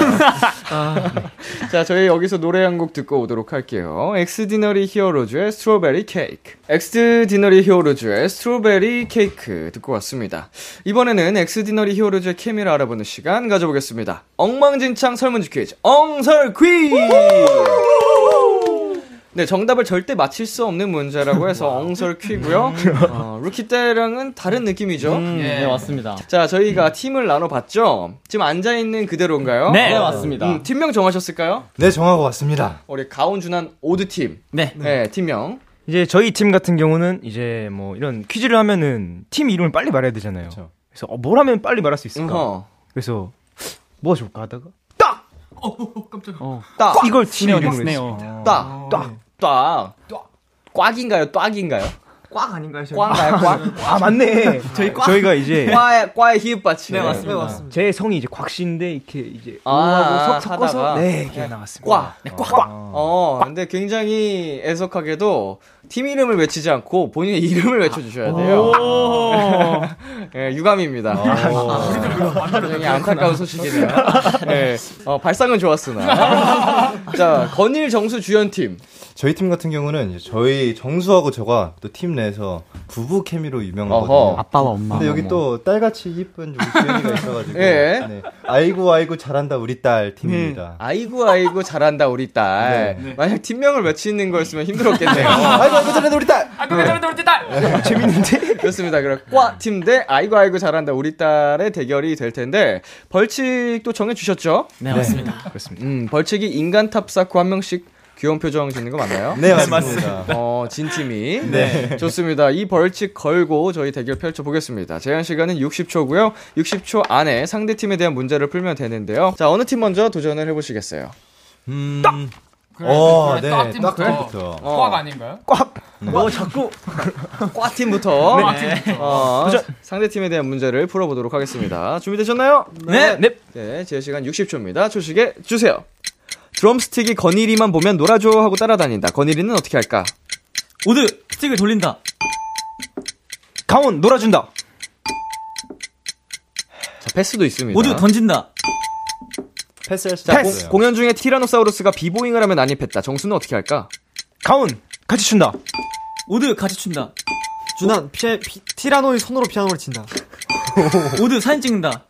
아, 자, 저희 여기서 노래 한 곡 듣고 오도록 할게요. 엑스디너리 히어로즈의 Strawberry Cake. 엑스디너리 히어로즈의 Strawberry Cake 듣고 왔습니다. 이번에는 엑스디너리 히어로즈의 케미를 알아보는 시간 가져보겠습니다. 엉망진창 설문지 퀴즈, 엉설 퀴즈! 네, 정답을 절대 맞힐 수 없는 문제라고 해서 엉설 퀴고요. 어, 루키 때랑은 다른 느낌이죠. 네, 맞습니다. 자, 저희가 팀을 나눠봤죠? 지금 앉아 있는 그대로인가요? 네, 맞습니다. 음, 팀명 정하셨을까요? 네, 정하고 왔습니다. 우리 가온, 준한, 오드 팀. 네. 네, 팀명. 이제 저희 팀 같은 경우는 이제 뭐 이런 퀴즈를 하면은 팀 이름을 빨리 말해야 되잖아요. 그쵸. 그래서 어, 뭘 하면 빨리 말할 수 있을까? 어허. 그래서 뭐가 좋을까 하다가 딱, 이걸 팀 스네어, 이름으로 스네어. 했습니다. 딱, 딱, 딱. 꽉인가요? 꽉인가요? 꽉 아닌가요? 저희? 꽉인가요? 꽉? 아 맞네. 저희 꽉. 저희가 이제 과의, 과의 히읗 받침. 네, 맞습니다. 제 성이 이제 곽씨인데 이렇게 이제 아, 오하고 아, 섞- 섞어서. 네 이렇게 나왔습니다. 꽉. 네, 꽉. 어, 근데 굉장히 애석하게도 팀 이름을 외치지 않고 본인의 이름을 외쳐주셔야 돼요. 예, 유감입니다. 굉장히 안타까운 소식이네요. 예, 어, 발상은 좋았으나. 자, 건일, 정수, 주연팀. 저희 팀 같은 경우는 이제 저희 정수하고 저가 또 팀 내에서 부부 케미로 어허. 유명하거든요. 아빠와 엄마. 근데 여기 또 딸같이 이쁜 우리 주연이가 있어가지고. 예. 네. 아이고 아이고 잘한다 우리 딸 팀입니다. 아이고, 아이고, 잘한다, 우리 딸. 만약 팀명을 외치는 거였으면 힘들었겠네요. 아이고 아이고 잘한다 우리 딸. 아, 그래, 그래, 그래, 딸! 재밌는데? 그렇습니다. 그럼 꽈팀 대 아이고, 아이고, 잘한다, 우리 딸의 대결이 될 텐데, 벌칙도 정해주셨죠? 네, 맞습니다. 그렇습니다. 음, 벌칙이 인간 탑사코 한 명씩 귀여운 표정 짓는 거 맞나요? 네 맞습니다. 어, 진 팀이. 네. 좋습니다. 이 벌칙 걸고 저희 대결 펼쳐보겠습니다. 제한 시간은 60초고요. 60초 안에 상대 팀에 대한 문제를 풀면 되는데요. 자, 어느 팀 먼저 도전을 해보시겠어요? 음. 그래, 어, 그래, 네. 딱 팀부터. 딱팀부터. 꽉 아닌가요? 뭐 자꾸 꽈팀부터 어, 상대 팀에 대한 문제를 풀어보도록 하겠습니다. 준비되셨나요? 네. 네. 네, 제 시간 60초입니다. 초식에 주세요. 드럼스틱이 건일이만 보면 놀아줘 하고 따라다닌다. 건일이는 어떻게 할까? 오드 스틱을 돌린다. 가온 놀아준다. 자, 패스도 있습니다. 모두 던진다. 패스할 수 자, 있어요. 공, 공연 중에 티라노사우루스가 B-boying을 하며 난입했다. 정수는 어떻게 할까? 가온 같이 춘다. 모두 같이 춘다. 준한 피, 피, 티라노의 손으로 피아노를 친다. 모두 사진 찍는다.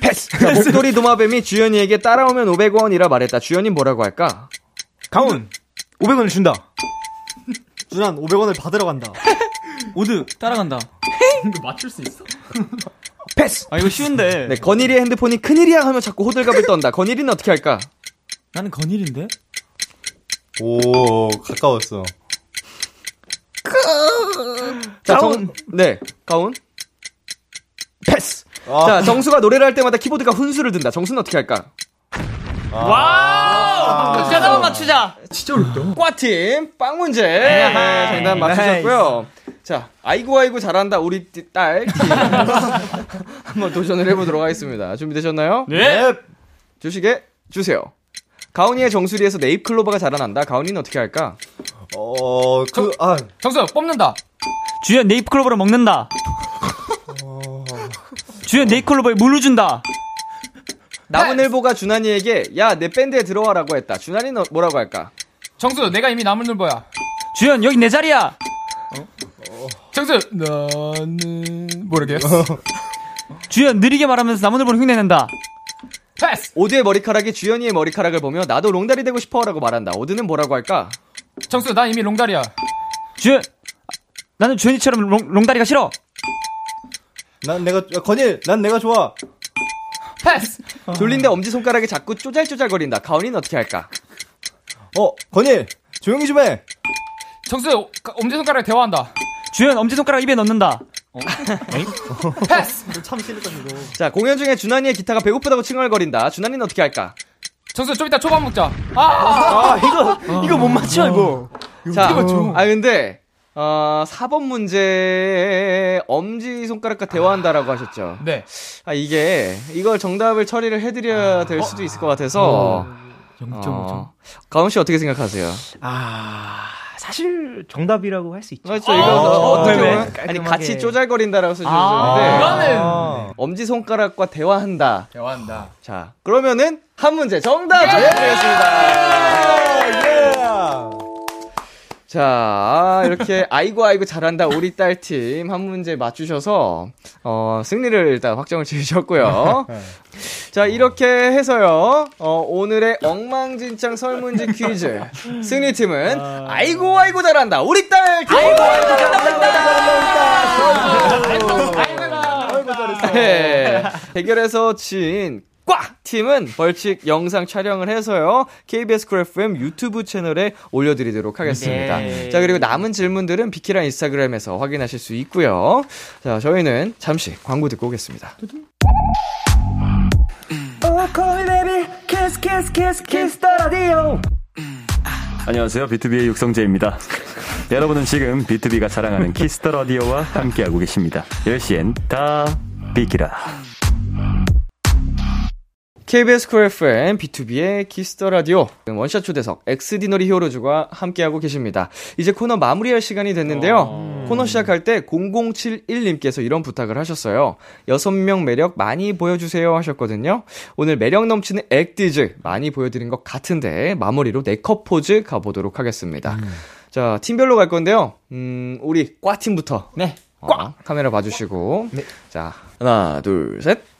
패스. 자, 목도리 도마뱀이 주연이에게 따라오면 500원이라 말했다. 주연이 뭐라고 할까? 가온 500원을 준다. 준한 500원을 받으러 간다. 모두 따라간다. 이거 맞출 수 있어? 패스. 아, 이거 쉬운데. 네, 건일이의 핸드폰이 큰일이야 하면 자꾸 호들갑을 떤다. 건일이는 어떻게 할까? 나는 건일인데? 오, 가까웠어. 자, 가운. 정, 네, 가운. 패스. 아, 자, 정수가 노래를 할 때마다 키보드가 훈수를 든다. 정수는 어떻게 할까? 정답 맞추자. 꽈팀 빵 문제 네, 정답 맞추셨고요. 자, 아이고 아이고 잘한다 우리 띠- 딸 팀. 한번 도전을 해보도록 하겠습니다. 준비되셨나요? 네. 주시게 주세요. 가온이의 정수리에서 네잎 클로버가 자라난다. 가온이는 어떻게 할까? 어, 그, 아, 정수 뽑는다. 주연 네잎 클로버를 먹는다. 주연 네잎클로버에 물을 준다. 나무늘보가 준한이에게 야 내 밴드에 들어와라고 했다. 준한이는 어- 뭐라고 할까? 정수 내가 이미 나무늘보야. 주연 여기 내 자리야. 정수 나는 모르겠어. 주연 느리게 말하면서 나무늘보를 흉내낸다. 패스. 오드의 머리카락이 주연이의 머리카락을 보며 나도 롱다리 되고 싶어라고 말한다. 오드는 뭐라고 할까? 정수 나 이미 롱다리야. 주연 나는 주연이처럼 롱, 롱다리가 싫어. 난 내가, 아, 건일, 난 내가 좋아. 패스. 졸린데 엄지 손가락이 자꾸 쪼잘쪼잘거린다. 가온이는 어떻게 할까? 어, 건일, 조용히 좀 해. 정수 엄지 손가락 대화한다. 주연 엄지 손가락 입에 넣는다. 패스. 참 싫다 이거. 자, 공연 중에 준환이의 기타가 배고프다고 칭얼거린다. 준환이는 어떻게 할까? 정수 좀 이따 초밥 먹자. 아. 아 이거 이거 못 맞춰 이거. 자, 아 근데 어, 4번 문제 엄지 손가락과 대화한다라고 하셨죠. 네. 아 이게 이걸 정답을 처리를 해드려야 될 수도 있을 것 같아서. 어, 가온 씨 어떻게 생각하세요? 아 사실 정답이라고 할 수 있죠. 그렇죠. 이거 어떻게 왜, 왜? 보면 아니 같이 쪼잘거린다라고 아, 써주셨는데 이거는 아, 엄지 손가락과 대화한다. 대화한다. 자, 그러면은 한 문제 정답 드리겠습니다. 자, 이렇게 아이고 아이고 잘한다 우리 딸 팀 한 문제 맞추셔서 어, 승리를 일단 확정을 지으셨고요. 자, 이렇게 해서요. 어, 오늘의 엉망진창 설문지 퀴즈 승리 팀은 아이고 아이고 잘한다 우리 딸 팀. 아이고 아이고 잘한다. 네. 대결에서 진 꽉! 팀은 벌칙 영상 촬영을 해서요. KBS 쿨 FM 유튜브 채널에 올려드리도록 하겠습니다. 네. 자, 그리고 남은 질문들은 비키라 인스타그램에서 확인하실 수 있고요. 자, 저희는 잠시 광고 듣고 오겠습니다. 안녕하세요. 비투비의 육성재입니다. 여러분은 지금 비투비가 자랑하는 키스 더 라디오와 함께하고 계십니다. 10시엔 다 비키라. KBS 쿨 FM 비투비의 키스 더 라디오 원샷 초대석 엑스디너리 히어로즈가 함께하고 계십니다. 이제 코너 마무리할 시간이 됐는데요. 코너 시작할 때 0071님께서 이런 부탁을 하셨어요. 6명 매력 많이 보여주세요 하셨거든요. 오늘 매력 넘치는 액디즈 많이 보여드린 것 같은데 마무리로 네컷 포즈 가보도록 하겠습니다. 자, 팀별로 갈 건데요. 음, 우리 꽈팀부터. 네. 꽉! 카메라 봐주시고. 자, 하나, 둘, 셋.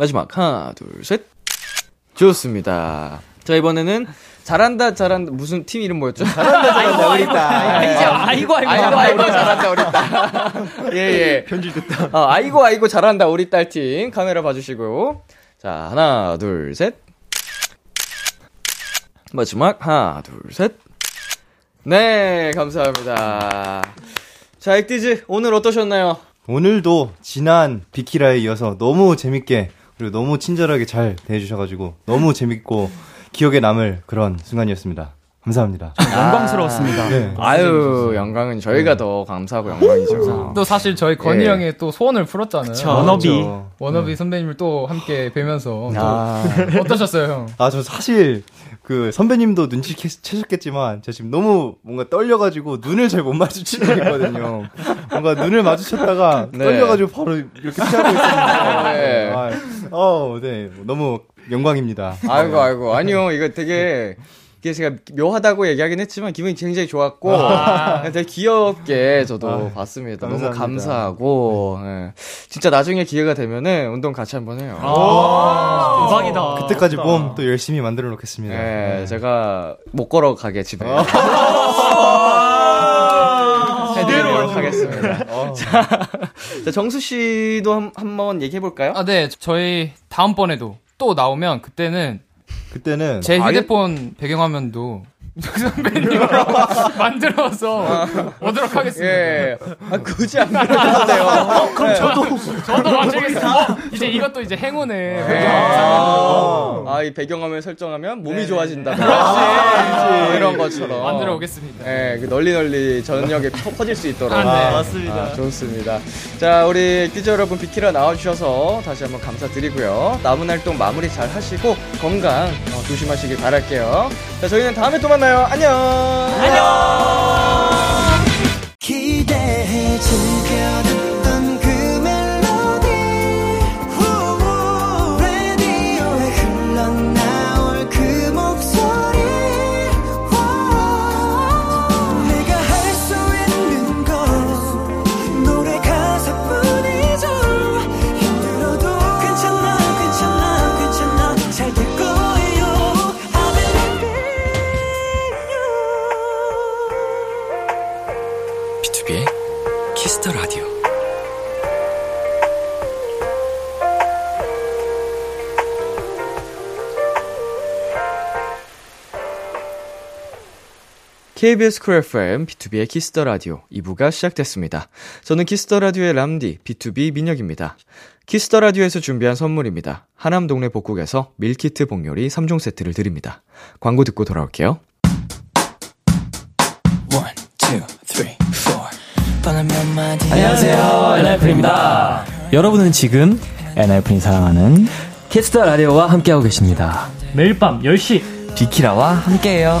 마지막 하나 둘 셋. 좋습니다. 자 이번에는 잘한다 잘한다. 무슨 팀 이름 뭐였죠? 잘한다 잘한다 우리 딸 아이고, 아이고, 아이고 아이고 잘한다 우리 딸 예예. 편집 됐다. 어, 아이고 아이고 잘한다 우리 딸 팀 카메라 봐주시고요 자 하나 둘 셋. 마지막 하나 둘 셋 네 감사합니다. 자 액디즈 오늘 어떠셨나요? 오늘도 지난 비키라에 이어서 너무 재밌게 그리고 너무 친절하게 잘 대해주셔가지고 너무 재밌고 기억에 남을 그런 순간이었습니다. 감사합니다. 영광스러웠습니다. 네. 아유, 영광은 저희가 더 감사하고 영광이죠. 또 사실 저희 건희 예. 형의 또 소원을 풀었잖아요. 워너비. 워너비 선배님을 또 함께 뵈면서 아, 또 어떠셨어요, 형? 아, 저 사실 그 선배님도 눈치채셨겠지만 저 지금 너무 뭔가 떨려가지고 눈을 잘 못 마주치고 있거든요. 뭔가 눈을 마주쳤다가 네. 떨려가지고 바로 이렇게 피하고 있었는데. 네. 아, 어, 네. 너무 영광입니다. 아이고, 아이고. 아니요, 이거 되게, 이게 제가 묘하다고 얘기하긴 했지만 기분이 굉장히 좋았고, 되게 귀엽게 저도 아, 봤습니다. 너무 감사합니다. 감사하고, 예. 진짜 나중에 기회가 되면은 운동 같이 한번 해요. 대박이다. 그때까지 몸 또 열심히 만들어 놓겠습니다. 예, 제가 못 걸어 가게 집에. 해드리도록 하겠습니다. 자, 자, 정수 씨도 한, 한번 얘기해 볼까요? 아, 네. 저희 다음번에도 또 나오면 그때는 그때는 제 휴대폰 배경화면도 선배님으로 만들어서 오도록 하겠습니다. 예. 아, 굳이 안 그래도 돼요. 그럼 저도. 저도 만들겠습니다. 어, 이제 이것도 이제 행운의 아, 아, 이 배경화면 설정하면 몸이 좋아진다. 그렇지. 이런 것처럼. 만들어 오겠습니다. 예, 그 널리 널리 전역에 퍼- 퍼질 수 있도록. 아, 네. 맞습니다. 좋습니다. 자, 우리 퀴즈 여러분 비키라 나와주셔서 다시 한번 감사드리고요. 남은 활동 마무리 잘 하시고 건강 어, 조심하시길 바랄게요. 자, 저희는 다음에 또 만나요. 안녕. 기대 KBS 쿨 FM, 비투비의 키스 더 라디오 2부가 시작됐습니다. 저는 키스 더 라디오의 람디, 비투비 민혁입니다. 키스 더 라디오에서 준비한 선물입니다. 하남 동네 복국에서 밀키트 복요리 3종 세트를 드립니다. 광고 듣고 돌아올게요. One, two, three, four. 뻔하면 말이야 안녕하세요, 엔하이픈입니다. 여러분은 지금 엔하이픈이 사랑하는 키스 더 라디오와 함께하고 계십니다. 매일 밤 10시 비키라와 함께해요.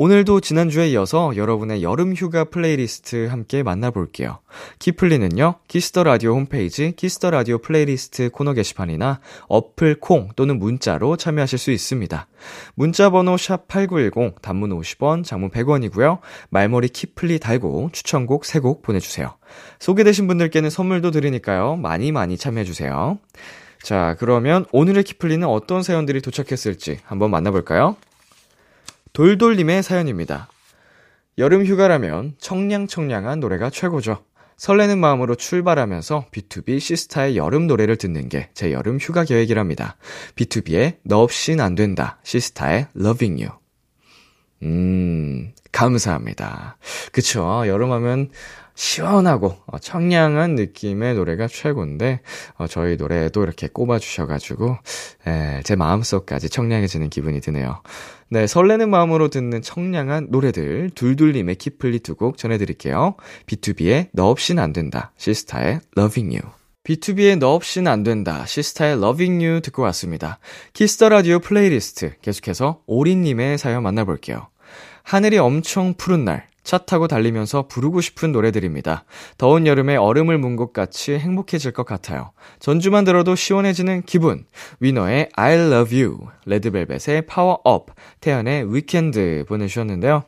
오늘도 지난주에 이어서 여러분의 여름 휴가 플레이리스트 함께 만나볼게요. 키플리는요, 키스 더 라디오 홈페이지 키스 더 라디오 플레이리스트 코너 게시판이나 어플 콩 또는 문자로 참여하실 수 있습니다. 문자 번호 샵8910 단문 50원, 장문 100원이고요. 말머리 키플리 달고 추천곡 3곡 보내주세요. 소개되신 분들께는 선물도 드리니까요. 많이 많이 참여해주세요. 자, 그러면 오늘의 키플리는 어떤 사연들이 도착했을지 한번 만나볼까요? 돌돌님의 사연입니다. 여름 휴가라면 청량청량한 노래가 최고죠. 설레는 마음으로 출발하면서 B2B 시스타의 여름 노래를 듣는 게 제 여름 휴가 계획이랍니다. B2B의 너 없인 안 된다. 시스타의 Loving You. 음, 감사합니다. 그쵸. 여름하면 시원하고 어, 청량한 느낌의 노래가 최고인데 어, 저희 노래도 이렇게 꼽아주셔가지고 에, 제 마음속까지 청량해지는 기분이 드네요. 네, 설레는 마음으로 듣는 청량한 노래들 둘둘님의 키플리 두 곡 전해드릴게요. B2B의 너 없인 안 된다. 시스타의 Loving You. B2B의 너 없인 안 된다. 시스타의 Loving You 듣고 왔습니다. 키스 더 라디오 플레이리스트 계속해서 오리님의 사연 만나볼게요. 하늘이 엄청 푸른 날, 차 타고 달리면서 부르고 싶은 노래들입니다. 더운 여름에 얼음을 문 것 같이 행복해질 것 같아요. 전주만 들어도 시원해지는 기분. 위너의 I love you, 레드벨벳의 파워업, 태연의 Weekend 보내주셨는데요.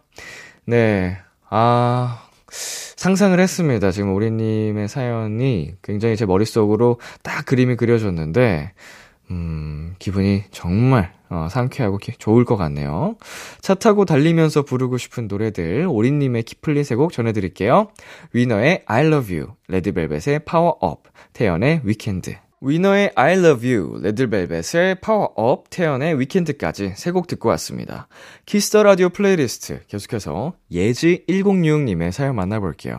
네, 아, 상상을 했습니다. 지금 오리님의 사연이 굉장히 제 머릿속으로 딱 그림이 그려졌는데, 음, 기분이 정말 어, 상쾌하고 기, 좋을 것 같네요. 차 타고 달리면서 부르고 싶은 노래들 오리님의 키플리 세곡 전해드릴게요. 위너의 I Love You, 레드벨벳의 Power Up, 태연의 Weekend. 위너의 I Love You, 레드벨벳의 Up, 태연의 Weekend까지 세 곡 듣고 왔습니다. 키스 더 라디오 플레이리스트 계속해서 예지 1066님의 사연 만나볼게요.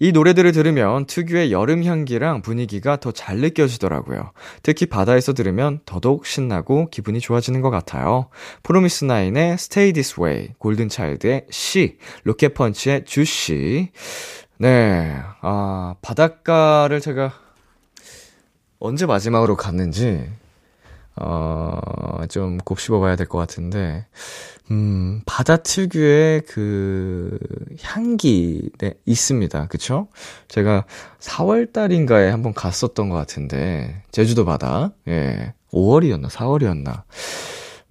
이 노래들을 들으면 특유의 여름 향기랑 분위기가 더 잘 느껴지더라고요. 특히 바다에서 들으면 더더욱 신나고 기분이 좋아지는 것 같아요. 프로미스나인의 Stay This Way, 골든차일드의 She, 로켓펀치의 Juicy. 네, 아, 바닷가를 제가 언제 마지막으로 갔는지, 어, 좀 곱씹어 봐야 될 것 같은데, 음, 바다 특유의 그 향기, 네, 있습니다. 그쵸? 제가 4월달인가에 한번 갔었던 것 같은데, 제주도 바다, 예, 5월이었나, 4월이었나.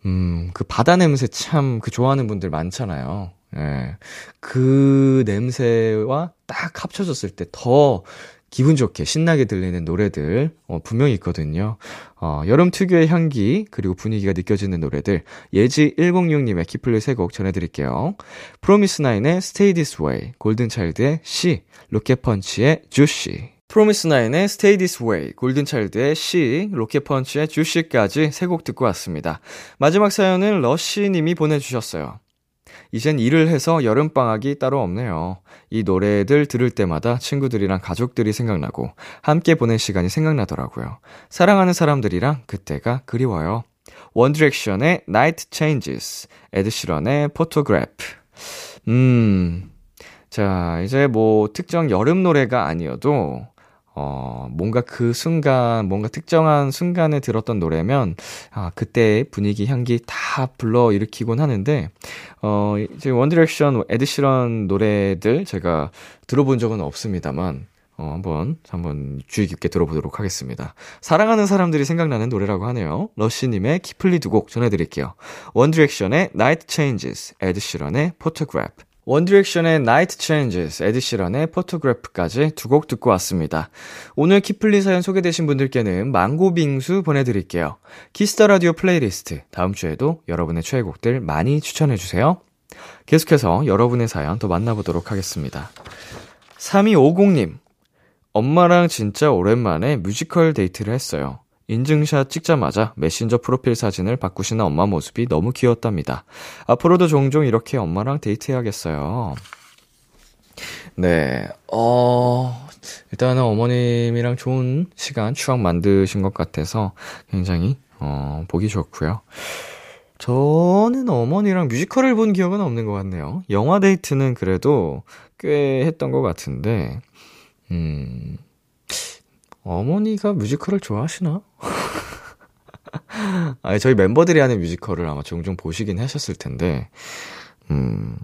음, 그 바다 냄새 참 그 좋아하는 분들 많잖아요. 예. 그 냄새와 딱 합쳐졌을 때 더 기분 좋게 신나게 들리는 노래들 어, 분명히 있거든요. 어, 여름 특유의 향기 그리고 분위기가 느껴지는 노래들 예지 106님의 키플리 세곡 전해드릴게요. 프로미스나인의 Stay This Way, 골든차일드의 She, 로켓펀치의 Juicy. 프로미스나인의 Stay This Way, 골든차일드의 She, 로켓펀치의 Juicy까지 세 곡 듣고 왔습니다. 마지막 사연은 러쉬님이 보내주셨어요. 이젠 일을 해서 여름방학이 따로 없네요. 이 노래들 들을 때마다 친구들이랑 가족들이 생각나고 함께 보낸 시간이 생각나더라고요. 사랑하는 사람들이랑 그때가 그리워요. 원디렉션의 Night Changes, 에드시런의 Photograph. 음, 자, 이제 뭐 특정 여름 노래가 아니어도 어, 뭔가 그 순간, 뭔가 특정한 순간에 들었던 노래면, 아, 그때 분위기, 향기 다 불러 일으키곤 하는데, 어, 이제 원디렉션, 에드시런 노래들 제가 들어본 적은 없습니다만, 어, 한번, 한번 주의 깊게 들어보도록 하겠습니다. 사랑하는 사람들이 생각나는 노래라고 하네요. 러쉬님의 키플리 두 곡 전해드릴게요. 원디렉션의 Night Changes, 에드시런의 Photograph. 원디렉션의 Night Changes, 에드시런의 Photograph,까지 두 곡 듣고 왔습니다. 오늘 키플리 사연 소개되신 분들께는 망고 빙수 보내드릴게요. 키스 더 라디오 플레이리스트, 다음 주에도 여러분의 최애곡들 많이 추천해주세요. 계속해서 여러분의 사연 더 만나보도록 하겠습니다. 3250님, 엄마랑 진짜 오랜만에 뮤지컬 데이트를 했어요. 인증샷 찍자마자 메신저 프로필 사진을 바꾸시는 엄마 모습이 너무 귀엽답니다. 앞으로도 종종 이렇게 엄마랑 데이트해야겠어요. 네, 어, 일단은 어머님이랑 좋은 시간, 추억 만드신 것 같아서 굉장히, 어, 보기 좋고요. 저는 어머니랑 뮤지컬을 본 기억은 없는 것 같네요. 영화 데이트는 그래도 꽤 했던 것 같은데, 음, 어머니가 뮤지컬을 좋아하시나? 아니, 저희 멤버들이 하는 뮤지컬을 아마 종종 보시긴 하셨을 텐데, 음,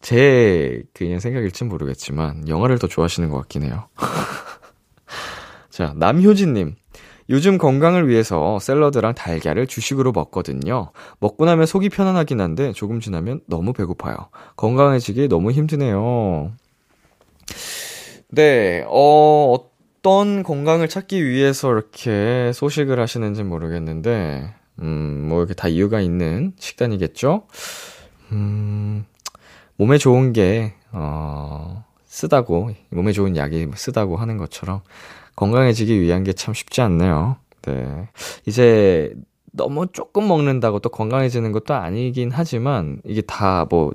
제 그냥 생각일진 모르겠지만, 영화를 더 좋아하시는 것 같긴 해요. 자, 남효진님. 요즘 건강을 위해서 샐러드랑 달걀을 주식으로 먹거든요. 먹고 나면 속이 편안하긴 한데, 조금 지나면 너무 배고파요. 건강해지기 너무 힘드네요. 네, 어, 어떤 건강을 찾기 위해서 이렇게 소식을 하시는지 모르겠는데, 음, 뭐 이렇게 다 이유가 있는 식단이겠죠? 음, 몸에 좋은 게, 어, 쓰다고, 몸에 좋은 약이 쓰다고 하는 것처럼 건강해지기 위한 게 참 쉽지 않네요. 네. 이제 너무 조금 먹는다고 또 건강해지는 것도 아니긴 하지만 이게 다 뭐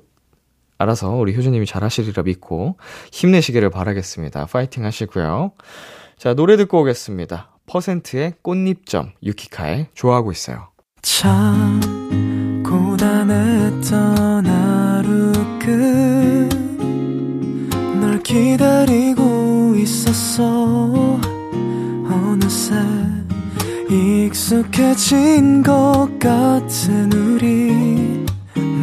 알아서 우리 효주님이 잘 하시리라 믿고 힘내시기를 바라겠습니다. 파이팅 하시고요. 자, 노래 듣고 오겠습니다. 퍼센트의 꽃잎점, 유키카의 좋아하고 있어요. 참, 고단했던 하루 끝널 기다리고 있었어. 어느새 익숙해진 것 같은 우리.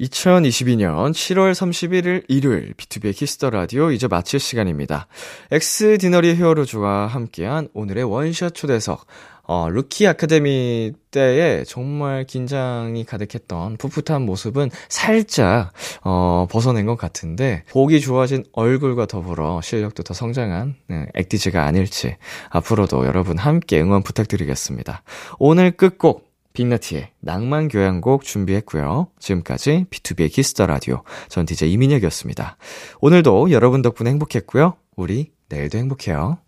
2022년 7월 31일 일요일 비투비의 키스 더 라디오 이제 마칠 시간입니다. 엑스 디너리 히어로즈와 함께한 오늘의 원샷 초대석 어, 루키 아카데미 때에 정말 긴장이 가득했던 풋풋한 모습은 살짝 어, 벗어낸 것 같은데 보기 좋아진 얼굴과 더불어 실력도 더 성장한 네, 엑디즈가 아닐지 앞으로도 여러분 함께 응원 부탁드리겠습니다. 오늘 끝곡 빅나티의 낭만 교향곡 준비했고요. 지금까지 비투비의 키스 더 라디오 전 DJ 이민혁이었습니다. 오늘도 여러분 덕분에 행복했고요. 우리 내일도 행복해요.